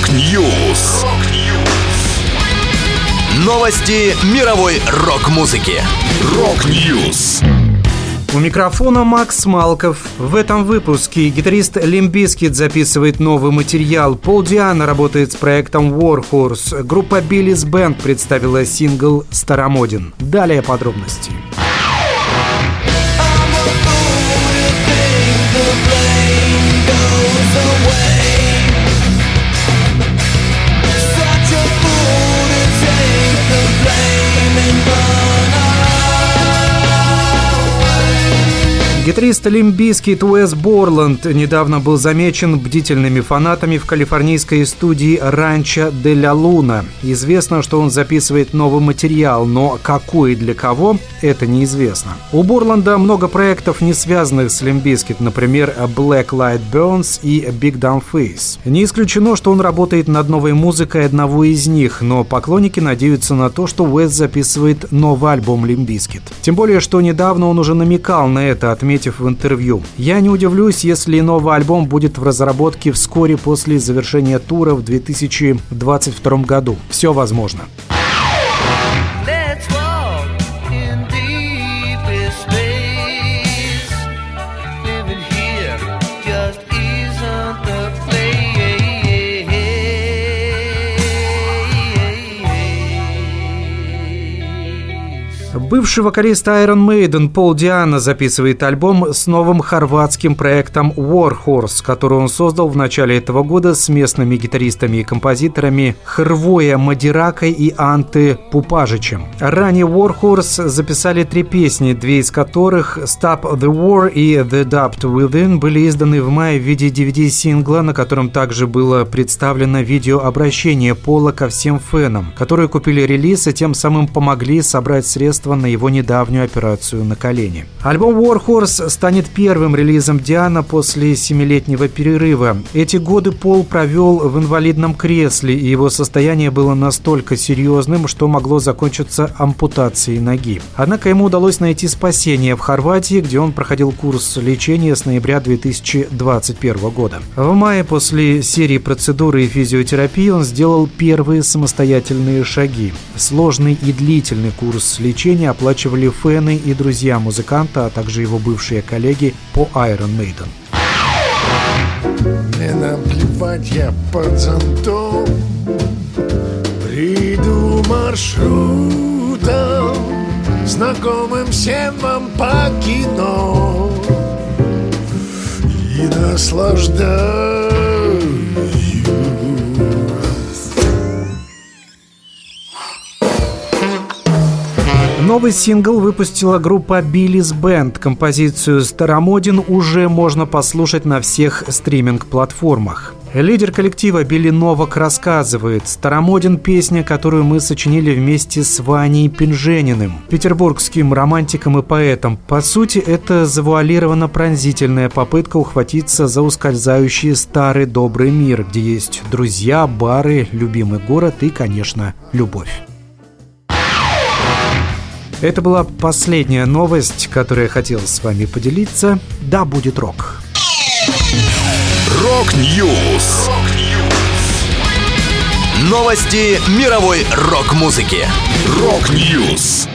Rock News. Новости мировой рок-музыки. Rock News. У микрофона Макс Малков. В этом выпуске гитарист Limp Bizkit записывает новый материал. Пол Ди'Анно работает с проектом Warhorse. Группа Billy's Band представила сингл «Старомоден». Далее подробности. Гитарист Limp Bizkit Уэс Борланд недавно был замечен бдительными фанатами в калифорнийской студии Rancho de la Luna. Известно, что он записывает новый материал, но какой и для кого – это неизвестно. У Борланда много проектов, не связанных с Limp Bizkit, например, Black Light Burns и Big Dumb Face. Не исключено, что он работает над новой музыкой одного из них, но поклонники надеются на то, что Уэс записывает новый альбом Limp Bizkit. Тем более, что недавно он уже намекал на это, отметив отметив в интервью. «Я не удивлюсь, если новый альбом будет в разработке вскоре после завершения тура в 2022 году. Все возможно». Бывший вокалист Iron Maiden Пол Диана записывает альбом с новым хорватским проектом Warhorse, который он создал в начале этого года с местными гитаристами и композиторами Хрвоя Мадиракой и Анты Пупажичем. Ранее Warhorse записали три песни, две из которых Stop the War и The Dubbed Within были изданы в мае в виде DVD-сингла, на котором также было представлено видеообращение Пола ко всем фенам, которые купили релиз и тем самым помогли собрать средства на его недавнюю операцию на колени. Альбом Warhorse станет первым релизом Диана после семилетнего перерыва. Эти годы Пол провел в инвалидном кресле, и его состояние было настолько серьезным, что могло закончиться ампутацией ноги. Однако ему удалось найти спасение в Хорватии, где он проходил курс лечения с ноября 2021 года. В мае после серии процедуры и физиотерапии он сделал первые самостоятельные шаги. Сложный и длительный курс лечения оплачивали фэны и друзья музыканта, а также его бывшие коллеги по Iron Maiden. Не наплевать я под зонтом Приду маршрутом Знакомым всем вам по кино И наслаждаюсь Новый сингл выпустила группа Billys Band. Композицию «Старомодин» уже можно послушать на всех стриминг-платформах. Лидер коллектива Билли Новак рассказывает, «Старомодин» – песня, которую мы сочинили вместе с Ваней Пинжениным, петербургским романтиком и поэтом. По сути, это завуалированно пронзительная попытка ухватиться за ускользающий старый добрый мир, где есть друзья, бары, любимый город и, конечно, любовь. Это была последняя новость, которую я хотел с вами поделиться. Да, будет рок. Rock News. Новости мировой рок-музыки. Рок-Ньюс.